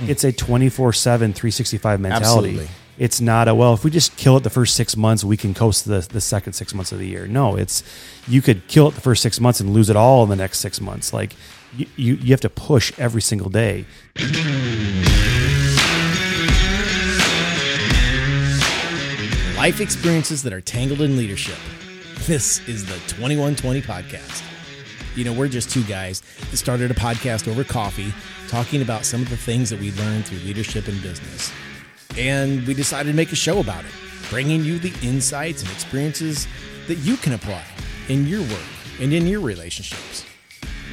Mm. it's a 24 7, 365 mentality. Absolutely. It's not a, well, if we just kill it the first six months, we can coast the, the second six months of the year. No, it's, you could kill it the first six months and lose it all in the next six months. Like, you, you, you have to push every single day. Life experiences that are tangled in leadership. This is the 2120 podcast. You know, we're just two guys that started a podcast over coffee talking about some of the things that we learned through leadership and business. And we decided to make a show about it, bringing you the insights and experiences that you can apply in your work and in your relationships.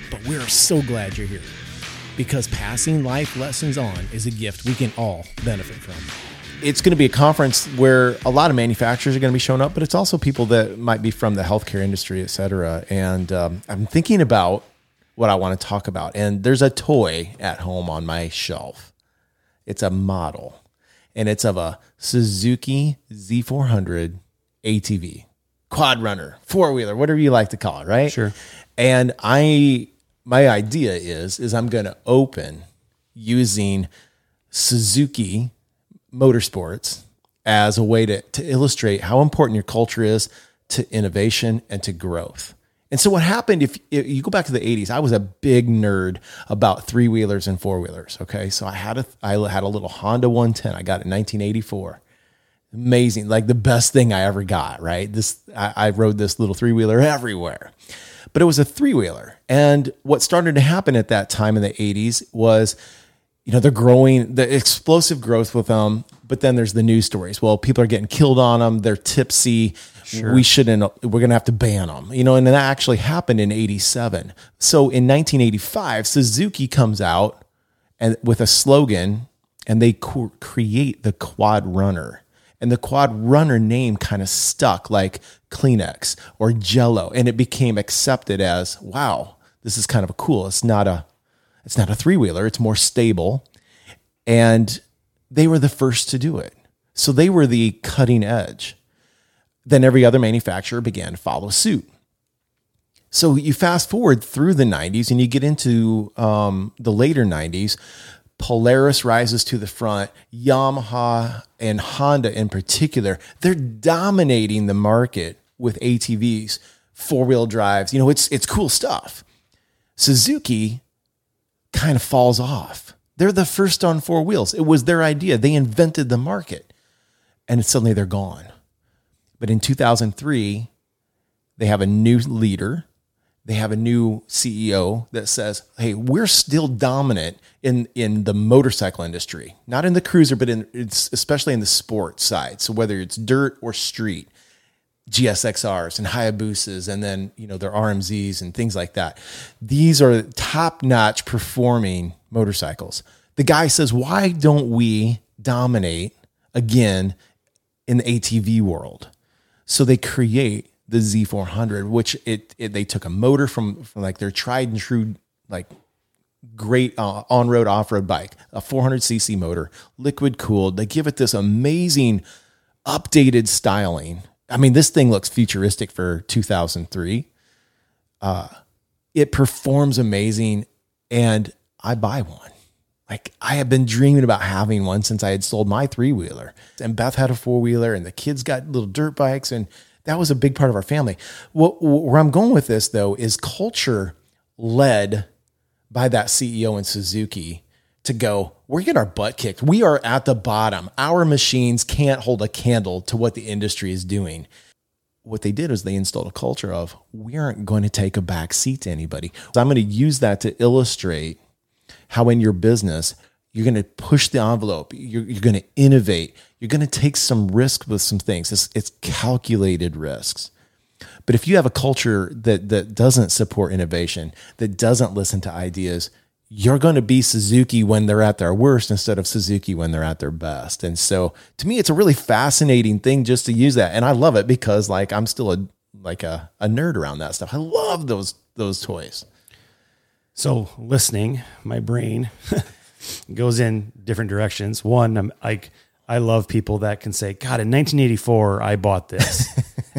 But we're so glad you're here because passing life lessons on is a gift we can all benefit from. It's going to be a conference where a lot of manufacturers are going to be showing up, but it's also people that might be from the healthcare industry, et cetera. And um, I'm thinking about what I want to talk about. And there's a toy at home on my shelf. It's a model, and it's of a Suzuki Z400 ATV, quad runner, four wheeler, whatever you like to call it, right? Sure. And I, my idea is, is I'm going to open using Suzuki motorsports as a way to, to illustrate how important your culture is to innovation and to growth. And so what happened if, if you go back to the 80s, I was a big nerd about three wheelers and four wheelers. Okay. So I had a I had a little Honda 110. I got it in 1984. Amazing. Like the best thing I ever got, right? This I, I rode this little three wheeler everywhere. But it was a three wheeler. And what started to happen at that time in the 80s was you know, they're growing, the explosive growth with them. But then there's the news stories. Well, people are getting killed on them. They're tipsy. We shouldn't, we're going to have to ban them, you know, and that actually happened in 87. So in 1985, Suzuki comes out and with a slogan and they co- create the quad runner. And the quad runner name kind of stuck like Kleenex or Jello. And it became accepted as, wow, this is kind of cool. It's not a, it's not a three wheeler, it's more stable. And they were the first to do it. So they were the cutting edge. Then every other manufacturer began to follow suit. So you fast forward through the 90s and you get into um, the later 90s. Polaris rises to the front. Yamaha and Honda, in particular, they're dominating the market with ATVs, four wheel drives. You know, it's it's cool stuff. Suzuki kind of falls off. They're the first on four wheels. It was their idea. They invented the market, and suddenly they're gone. But in 2003, they have a new leader. They have a new CEO that says, "Hey, we're still dominant in in the motorcycle industry, not in the cruiser, but in it's especially in the sports side. So whether it's dirt or street, GSXRs and Hayabusas, and then you know their RMZs and things like that. These are top notch performing motorcycles. The guy says, "Why don't we dominate again in the ATV world?" So they create the Z400, which it, it they took a motor from from like their tried and true like great uh, on-road off-road bike, a 400cc motor, liquid cooled. They give it this amazing updated styling. I mean, this thing looks futuristic for 2003. Uh, it performs amazing, and I buy one. Like I have been dreaming about having one since I had sold my three wheeler. And Beth had a four wheeler, and the kids got little dirt bikes, and that was a big part of our family. What, where I'm going with this though is culture led by that CEO in Suzuki to go, we're getting our butt kicked. We are at the bottom. Our machines can't hold a candle to what the industry is doing. What they did is they installed a culture of we aren't going to take a back seat to anybody. So I'm going to use that to illustrate how in your business you're going to push the envelope. You're, you're going to innovate. You're going to take some risk with some things. It's, it's calculated risks. But if you have a culture that that doesn't support innovation, that doesn't listen to ideas, you're going to be Suzuki when they're at their worst instead of Suzuki when they're at their best. And so to me it's a really fascinating thing just to use that. And I love it because like I'm still a like a, a nerd around that stuff. I love those those toys. So listening, my brain goes in different directions. One, I'm like, I love people that can say, God, in 1984, I bought this.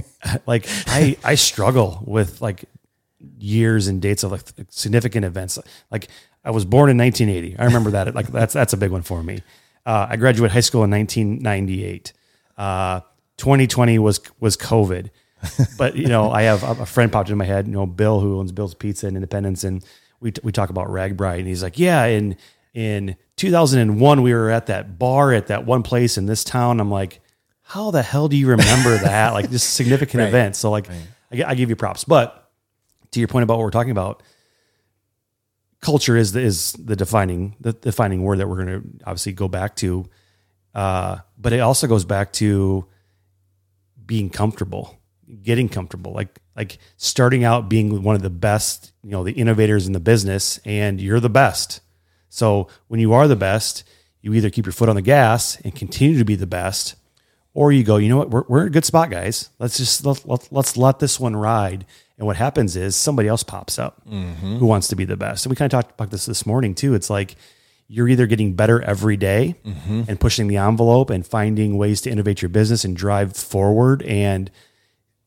like I, I struggle with like years and dates of like significant events. Like I was born in 1980. I remember that. Like that's that's a big one for me. Uh, I graduated high school in 1998. Uh, 2020 was was COVID, but you know I have a friend popped in my head. You know Bill who owns Bill's Pizza in Independence, and we we talk about RAGBRAI, and he's like, yeah, in in 2001 we were at that bar at that one place in this town. I'm like, how the hell do you remember that? like just significant Right. events. So like I, I give you props, but to your point about what we're talking about, culture is the, is the defining the defining word that we're going to obviously go back to. Uh, but it also goes back to being comfortable, getting comfortable, like like starting out being one of the best, you know, the innovators in the business, and you're the best. So when you are the best, you either keep your foot on the gas and continue to be the best, or you go, you know what, we're, we're in a good spot, guys. Let's just let, let, let's let this one ride. And what happens is somebody else pops up mm-hmm. who wants to be the best. And we kind of talked about this this morning too. It's like you're either getting better every day mm-hmm. and pushing the envelope and finding ways to innovate your business and drive forward and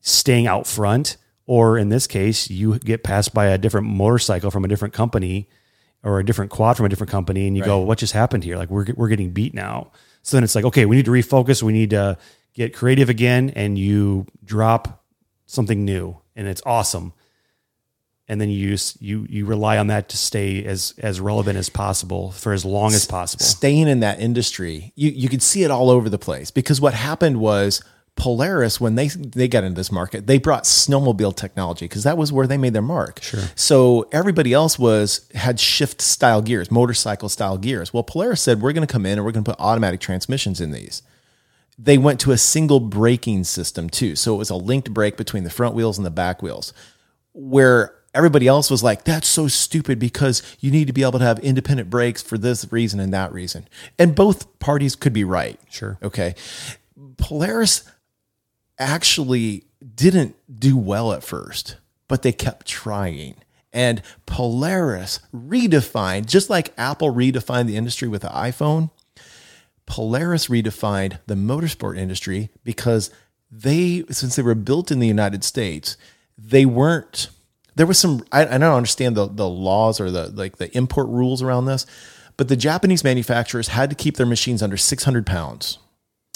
staying out front, or in this case, you get passed by a different motorcycle from a different company or a different quad from a different company, and you go, "What just happened here? Like we're we're getting beat now." So then it's like, okay, we need to refocus. We need to get creative again, and you drop something new, and it's awesome. And then you use, you you rely on that to stay as as relevant as possible for as long as possible. staying in that industry, you you could see it all over the place because what happened was Polaris when they they got into this market, they brought snowmobile technology because that was where they made their mark. Sure. So everybody else was had shift style gears, motorcycle style gears. Well, Polaris said we're going to come in and we're going to put automatic transmissions in these. They went to a single braking system too, so it was a linked brake between the front wheels and the back wheels where everybody else was like, that's so stupid because you need to be able to have independent brakes for this reason and that reason. And both parties could be right. Sure. Okay. Polaris actually didn't do well at first, but they kept trying. And Polaris redefined, just like Apple redefined the industry with the iPhone, Polaris redefined the motorsport industry because they, since they were built in the United States, they weren't. There was some. I, I don't understand the the laws or the like the import rules around this, but the Japanese manufacturers had to keep their machines under 600 pounds.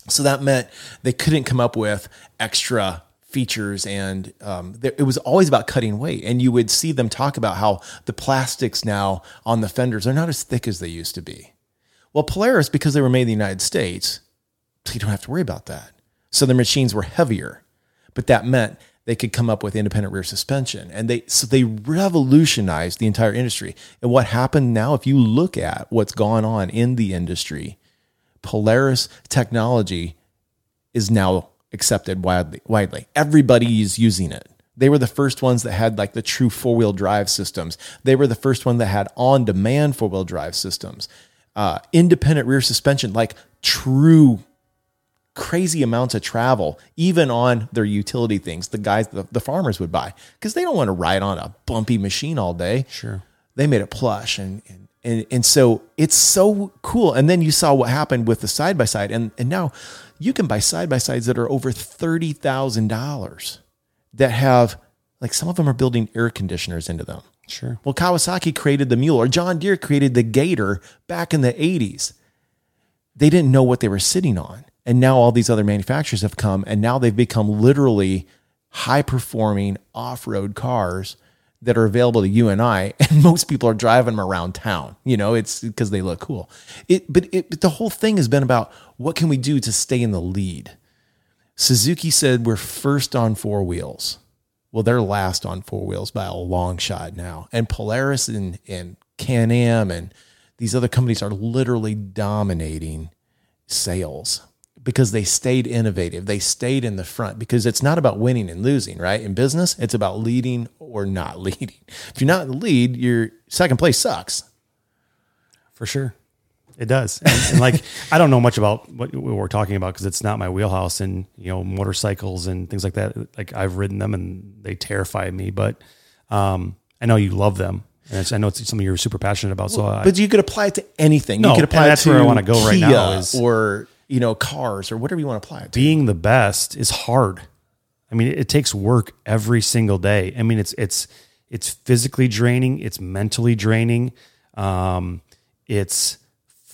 So that meant they couldn't come up with extra features, and um, there, it was always about cutting weight. And you would see them talk about how the plastics now on the fenders are not as thick as they used to be. Well, Polaris, because they were made in the United States, you don't have to worry about that. So their machines were heavier, but that meant they could come up with independent rear suspension, and they so they revolutionized the entire industry. And what happened now, if you look at what's gone on in the industry, Polaris technology is now accepted widely. Widely, everybody is using it. They were the first ones that had like the true four wheel drive systems. They were the first one that had on demand four wheel drive systems, uh, independent rear suspension, like true crazy amounts of travel, even on their utility things. The guys, the, the farmers would buy because they don't want to ride on a bumpy machine all day. Sure. They made it plush and and and, and so it's so cool. And then you saw what happened with the side by side, and and now you can buy side by sides that are over thirty thousand dollars that have like some of them are building air conditioners into them. Sure. Well, Kawasaki created the mule, or John Deere created the Gator back in the 80s. They didn't know what they were sitting on. And now all these other manufacturers have come, and now they've become literally high performing off road cars that are available to you and I. And most people are driving them around town. You know, it's because they look cool. It, but, it, but the whole thing has been about what can we do to stay in the lead? Suzuki said we're first on four wheels. Well, they're last on four wheels by a long shot now. And Polaris and, and Can Am and these other companies are literally dominating sales because they stayed innovative. They stayed in the front because it's not about winning and losing, right? In business, it's about leading or not leading. If you're not in the lead, your second place sucks. For sure. It does. And, and like, I don't know much about what we're talking about because it's not my wheelhouse and, you know, motorcycles and things like that. Like I've ridden them and they terrify me, but, um, I know you love them. And it's, I know it's something you're super passionate about. So I, But you could apply it to anything. No, you could apply it that's to where I wanna go right now is- or, you know, cars or whatever you want to apply it to. being the best is hard. I mean, it, it takes work every single day. I mean, it's, it's, it's physically draining, it's mentally draining, um, it's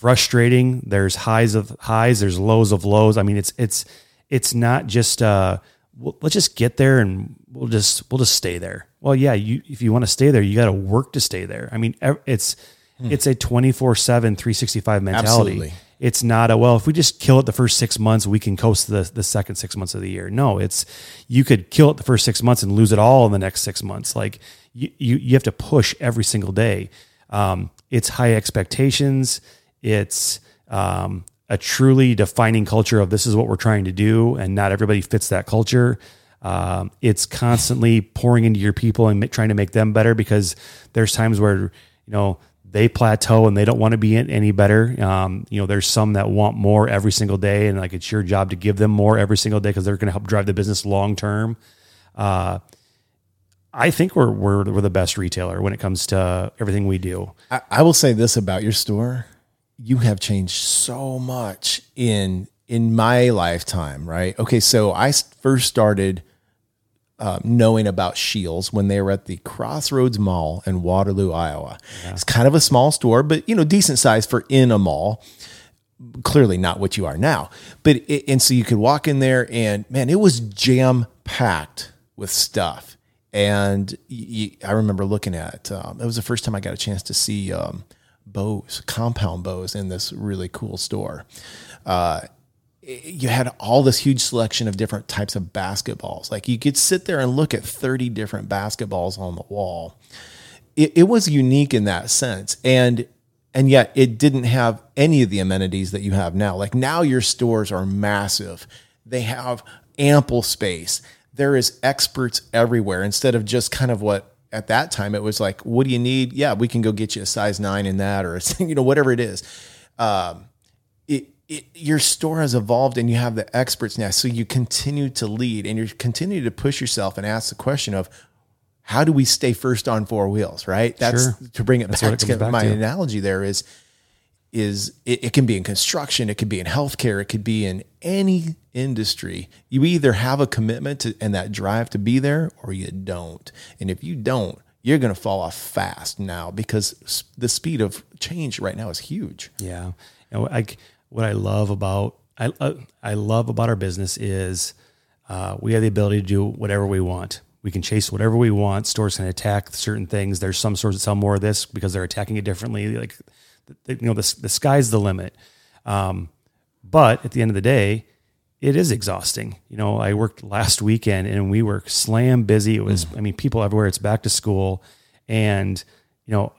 frustrating. There's highs of highs, there's lows of lows. I mean, it's it's it's not just uh, we'll, let's just get there and we'll just we'll just stay there. Well, yeah, you if you want to stay there, you got to work to stay there. I mean, it's it's a 24 7 365 mentality Absolutely. It's not a well if we just kill it the first six months we can coast the, the second six months of the year. No it's you could kill it the first six months and lose it all in the next six months. Like you you, you have to push every single day. Um, it's high expectations. It's um, a truly defining culture of this is what we're trying to do and not everybody fits that culture. Um, it's constantly pouring into your people and trying to make them better because there's times where you know they plateau and they don't want to be any better. Um, you know, there's some that want more every single day, and like it's your job to give them more every single day because they're going to help drive the business long term. Uh, I think we're, we're we're the best retailer when it comes to everything we do. I, I will say this about your store: you have changed so much in in my lifetime. Right? Okay, so I first started um, knowing about Shields when they were at the Crossroads Mall in Waterloo, Iowa. It's kind of a small store, but you know, decent size for in a mall. Clearly not what you are now, but it, and so you could walk in there and man, it was jam packed with stuff. And I remember looking at um, it was the first time I got a chance to see um, bows, compound bows in this really cool store you had all this huge selection of different types of basketballs. Like you could sit there and look at 30 different basketballs on the wall. It, it was unique in that sense. And and yet it didn't have any of the amenities that you have now. Like now your stores are massive. They have ample space. There is experts everywhere instead of just kind of what at that time it was like, what do you need? Yeah, we can go get you a size nine in that or you know, whatever it is it, it, your store has evolved and you have the experts now. So you continue to lead and you continue to push yourself and ask the question of how do we stay first on four wheels, right? That's Sure. to bring it what back it to back my to. analogy there is, is it, it can be in construction, it could be in healthcare, it could be in any industry. You either have a commitment to, and that drive to be there or you don't. And if you don't, you're going to fall off fast now because the speed of change right now is huge. Yeah. You know, I, what I love about I uh, I love about our business is uh, we have the ability to do whatever we want. We can chase whatever we want. Stores can attack certain things. There's some stores that sell more of this because they're attacking it differently. Like you know, the the sky's the limit. Um, but at the end of the day, it is exhausting. You know, I worked last weekend and we were slam busy. It was, I mean, people everywhere. It's back to school, and you know,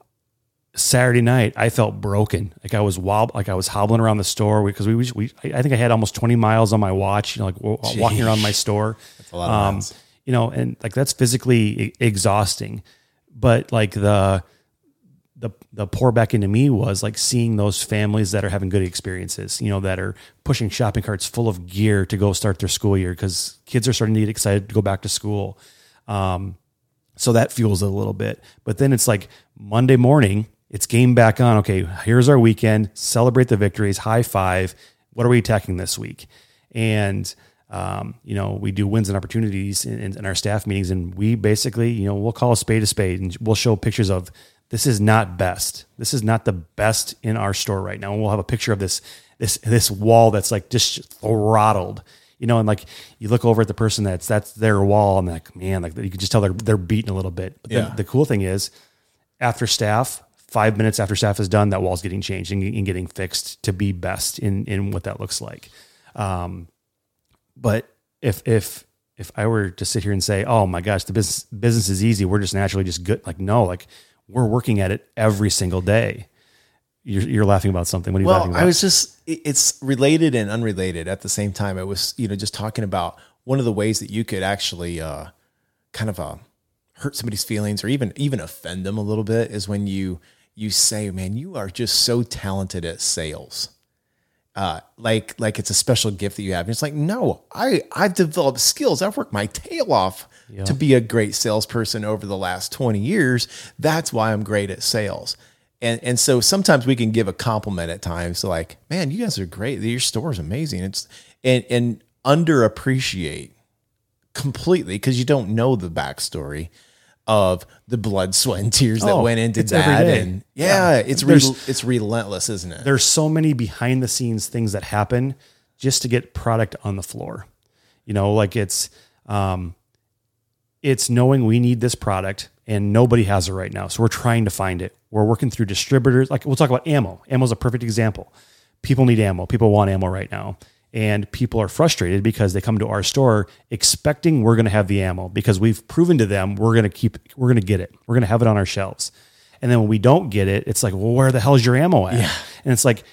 Saturday night, I felt broken. Like I was wob, like I was hobbling around the store because we, we, I think I had almost 20 miles on my watch, you know, like w- walking around my store. That's a lot of. You know, and like that's physically exhausting. But like the, the, the pour back into me was like seeing those families that are having good experiences, you know, that are pushing shopping carts full of gear to go start their school year because kids are starting to get excited to go back to school. Um, so that fuels it a little bit. But then it's like Monday morning, it's game back on. Okay, here's our weekend. Celebrate the victories. High five. What are we attacking this week? And um, you know, we do wins and opportunities in, in, in our staff meetings, and we basically, you know, we'll call a spade a spade, and we'll show pictures of this is not best. This is not the best in our store right now. And we'll have a picture of this this this wall that's like just throttled you know, and like you look over at the person that's that's their wall, and like man, like you can just tell they're they're beating a little bit. But Yeah. the cool thing is, after staff, five minutes after staff is done, that wall's getting changed and, and getting fixed to be best in in what that looks like. Um, but if if if I were to sit here and say, oh my gosh, the business business is easy, we're just naturally just good. Like no, like we're working at it every single day. You're, you're laughing about something. What are you laughing Well, about? I was just it's related and unrelated at the same time. I was, you know, just talking about one of the ways that you could actually uh, kind of uh, hurt somebody's feelings or even, even offend them a little bit is when you, you say, man, you are just so talented at sales. Uh, like, like it's a special gift that you have. And it's like, no, I, I've developed skills. I've worked my tail off to be a great salesperson over the last 20 years. That's why I'm great at sales. And, and so sometimes we can give a compliment at times like, man, you guys are great. Your store is amazing. It's and, and underappreciate completely because you don't know the backstory of the blood, sweat, and tears that Oh, went into it's every that. day. And yeah, it's re- There's- it's relentless, isn't it? there's so many behind the scenes things that happen just to get product on the floor. You know, like it's um it's knowing we need this product and nobody has it right now. So we're trying to find it. We're working through distributors. Like we'll talk about ammo. Ammo is a perfect example. People need ammo. People want ammo right now. And people are frustrated because they come to our store expecting we're going to have the ammo because we've proven to them we're going to keep, we're going to get it. We're going to have it on our shelves. And then when we don't get it, it's like, well, where the hell is your ammo at? And it's like,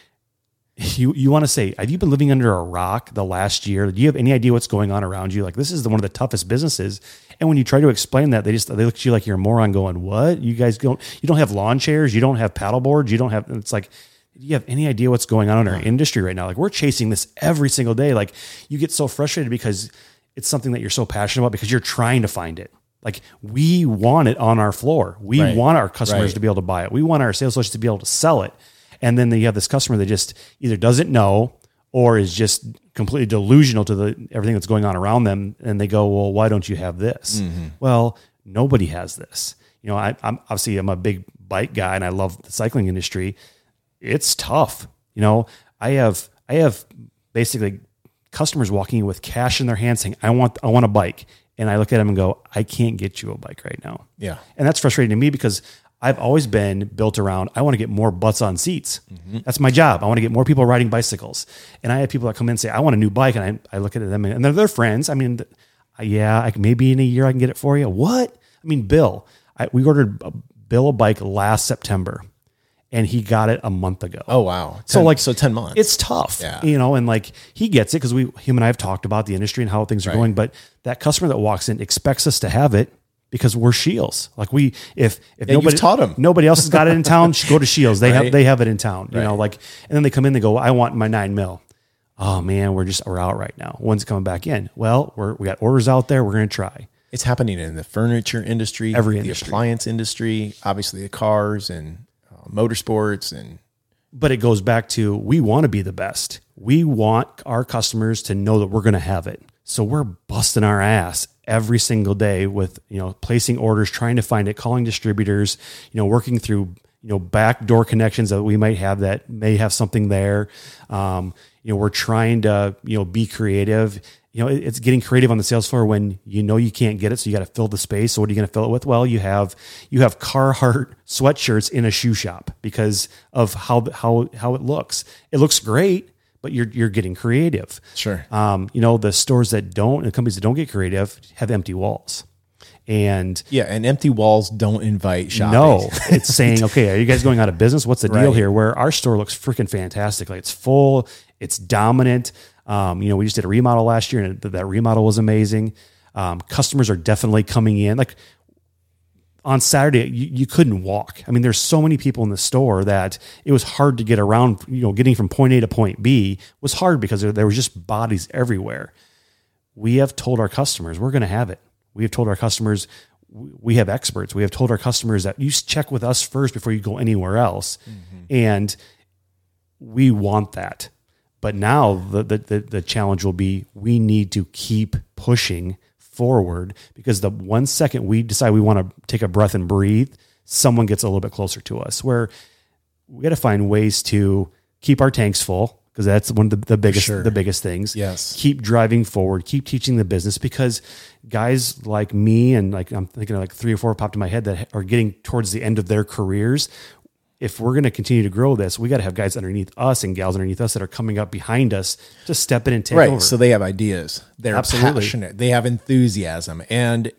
you you want to say, have you been living under a rock the last year? Do you have any idea what's going on around you? Like this is the, one of the toughest businesses. And when you try to explain that, they just they look at you like you're a moron, going, "What? You guys don't you don't have lawn chairs? You don't have paddle boards? You don't have?" It's like, do you have any idea what's going on in our industry right now? Like we're chasing this every single day. Like you get so frustrated because it's something that you're so passionate about because you're trying to find it. Like we want it on our floor. We Right. want our customers Right. to be able to buy it. We want our sales associates to be able to sell it. And then you have this customer that just either doesn't know or is just completely delusional to the everything that's going on around them. And they go, "Well, why don't you have this?" Mm-hmm. Well, nobody has this. You know, I, I'm obviously I'm a big bike guy and I love the cycling industry. It's tough. You know, I have I have basically customers walking in with cash in their hands saying, "I want I want a bike," and I look at them and go, "I can't get you a bike right now." Yeah. and that's frustrating to me because I've always been built around. I want to get more butts on seats. Mm-hmm. That's my job. I want to get more people riding bicycles. And I have people that come in and say, "I want a new bike," and I, I look at them and they're their friends. I mean, yeah, I can, maybe in a year I can get it for you. What? I mean, Bill, I, we ordered a, Bill a bike last September, and he got it a month ago. oh wow. So like so ten months. It's tough, Yeah. you know, and like he gets it because we, him and I have talked about the industry and how things are going. But that customer that walks in expects us to have it because we're Shields. Like we, if if nobody taught 'em. nobody else has got it in town, go to Shields. They Right. have they have it in town. You know, like and then they come in, they go, I want my nine mil. Oh man, we're just we're out right now. When's it coming back in? Well, we're we got orders out there. We're gonna try. It's happening in the furniture industry, Every the appliance industry, obviously the cars and motorsports and but it goes back to we want to be the best. We want our customers to know that we're going to have it. So we're busting our ass every single day with, you know, placing orders, trying to find it, calling distributors, you know, working through, you know, backdoor connections that we might have that may have something there. Um, you know, we're trying to, you know, be creative. You know, it's getting creative on the sales floor when you know you can't get it, so you got to fill the space. So what are you going to fill it with? Well, you have you have Carhartt sweatshirts in a shoe shop because of how how how it looks. It looks great, but you're you're getting creative. Sure. Um, you know, the stores that don't, the companies that don't get creative, have empty walls, and yeah, and empty walls don't invite shopping. no, it's saying, okay, are you guys going out of business? What's the deal Right. here? Where our store looks freaking fantastic. Like it's full, it's dominant. Um, you know, we just did a remodel last year and that remodel was amazing. Um, customers are definitely coming in. Like on Saturday, you, you couldn't walk. I mean, there's so many people in the store that it was hard to get around, you know, getting from point A to point B was hard because there, there was just bodies everywhere we have told our customers we're going to have it. We have told our customers we have experts. We have told our customers that you check with us first before you go anywhere else, and we want that. But now the, the the challenge will be we need to keep pushing forward because the one second we decide we want to take a breath and breathe, someone gets a little bit closer to us. Where we got to find ways to keep our tanks full because that's one of the, the biggest Sure. the biggest things. Yes. Keep driving forward, keep teaching the business because guys like me and like I'm thinking of like three or four popped in my head that are getting towards the end of their careers. If we're going to continue to grow this, we got to have guys underneath us and gals underneath us that are coming up behind us to step in and take right. over. So they have ideas. They're Absolutely. passionate. They have enthusiasm. And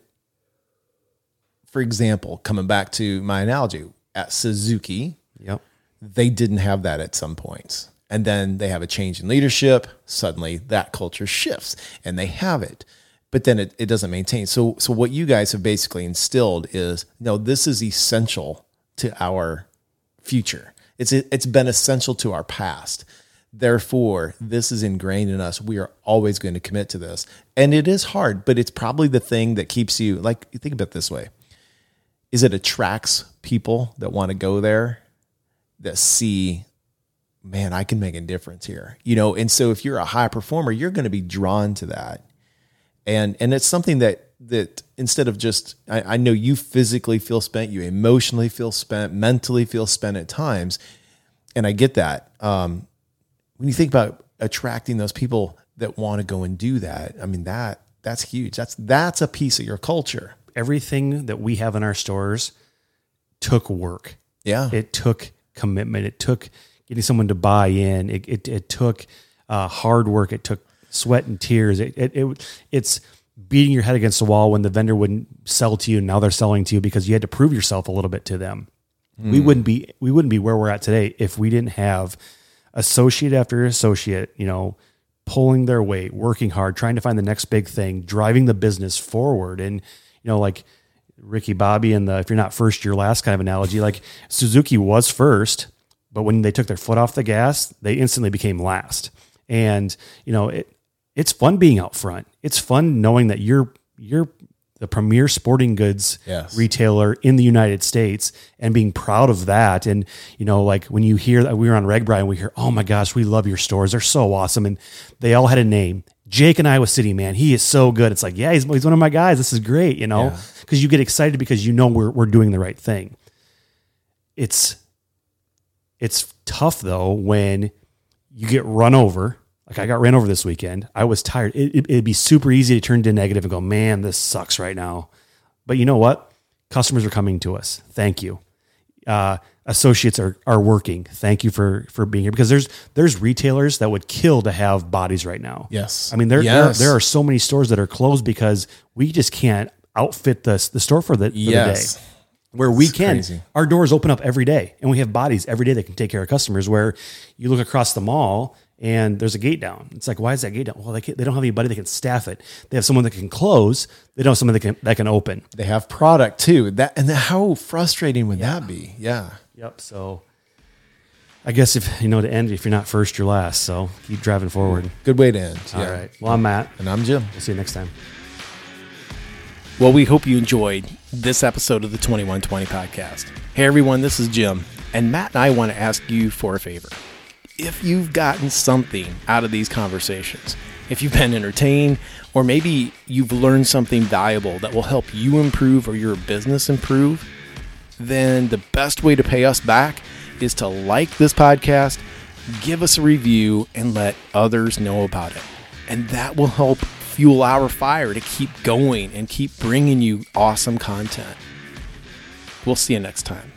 for example, coming back to my analogy at Suzuki, yep. they didn't have that at some points. And then they have a change in leadership. Suddenly that culture shifts and they have it. But then it, it doesn't maintain. So so what you guys have basically instilled is no, this is essential to our future. It's it's been essential to our past. Therefore, this is ingrained in us. We are always going to commit to this. And it is hard, but it's probably the thing that keeps you like think about this way. Is it attracts people that want to go there that see man, I can make a difference here. You know, and so if you're a high performer, you're going to be drawn to that. And and it's something that that instead of just I, I know you physically feel spent, you emotionally feel spent, mentally feel spent at times, and I get that. Um, when you think about attracting those people that want to go and do that, I mean that that's huge. That's that's a piece of your culture. Everything that we have in our stores took work. Yeah. It took commitment. It took getting someone to buy in. It it, it took uh, hard work. It took sweat and tears. It, it it it's beating your head against the wall when the vendor wouldn't sell to you. And now they're selling to you because you had to prove yourself a little bit to them. We hmm. wouldn't be we wouldn't be where we're at today if we didn't have associate after associate, you know, pulling their weight, working hard, trying to find the next big thing, driving the business forward. And, you know, like Ricky Bobby and the if you're not first, you're last kind of analogy, like Suzuki was first, but when they took their foot off the gas, they instantly became last. And, you know, it it's fun being out front. It's fun knowing that you're you're the premier sporting goods Yes. retailer in the United States and being proud of that. And, you know, like when you hear that we were on RAGBRAI and we hear, oh my gosh, we love your stores. They're so awesome. And they all had a name. Jake and Iowa City, man, he is so good. It's like, yeah, he's, he's one of my guys. This is great, you know, because you get excited because you know we're, we're doing the right thing. It's, it's tough though when you get run over. Like I got ran over this weekend. I was tired. It, it, it'd be super easy to turn to negative and go, man, this sucks right now. But you know what? Customers are coming to us. Thank you. Uh, associates are are working. Thank you for for being here because there's there's retailers that would kill to have bodies right now. Yes. I mean there Yes. there, there are so many stores that are closed because we just can't outfit the the store for the, for Yes. the day where we It's can crazy. our doors open up every day and we have bodies every day that can take care of customers where you look across the mall and there's a gate down it's like why is that gate down well they, can't, they don't have anybody that can staff it they have someone that can close they don't have someone that can that can open They have product too. That and how frustrating would that be? Yeah. yep so i guess if you know to end if you're not first you're last so keep driving forward Good way to end. all yeah. right well i'm matt And I'm Jim. we'll see you next time Well, we hope you enjoyed this episode of the 2120 podcast. Hey, everyone, this is Jim, and Matt and I want to ask you for a favor. If you've gotten something out of these conversations, if you've been entertained, or maybe you've learned something valuable that will help you improve or your business improve, then the best way to pay us back is to like this podcast, give us a review, and let others know about it. And that will help fuel our fire to keep going and keep bringing you awesome content. We'll see you next time.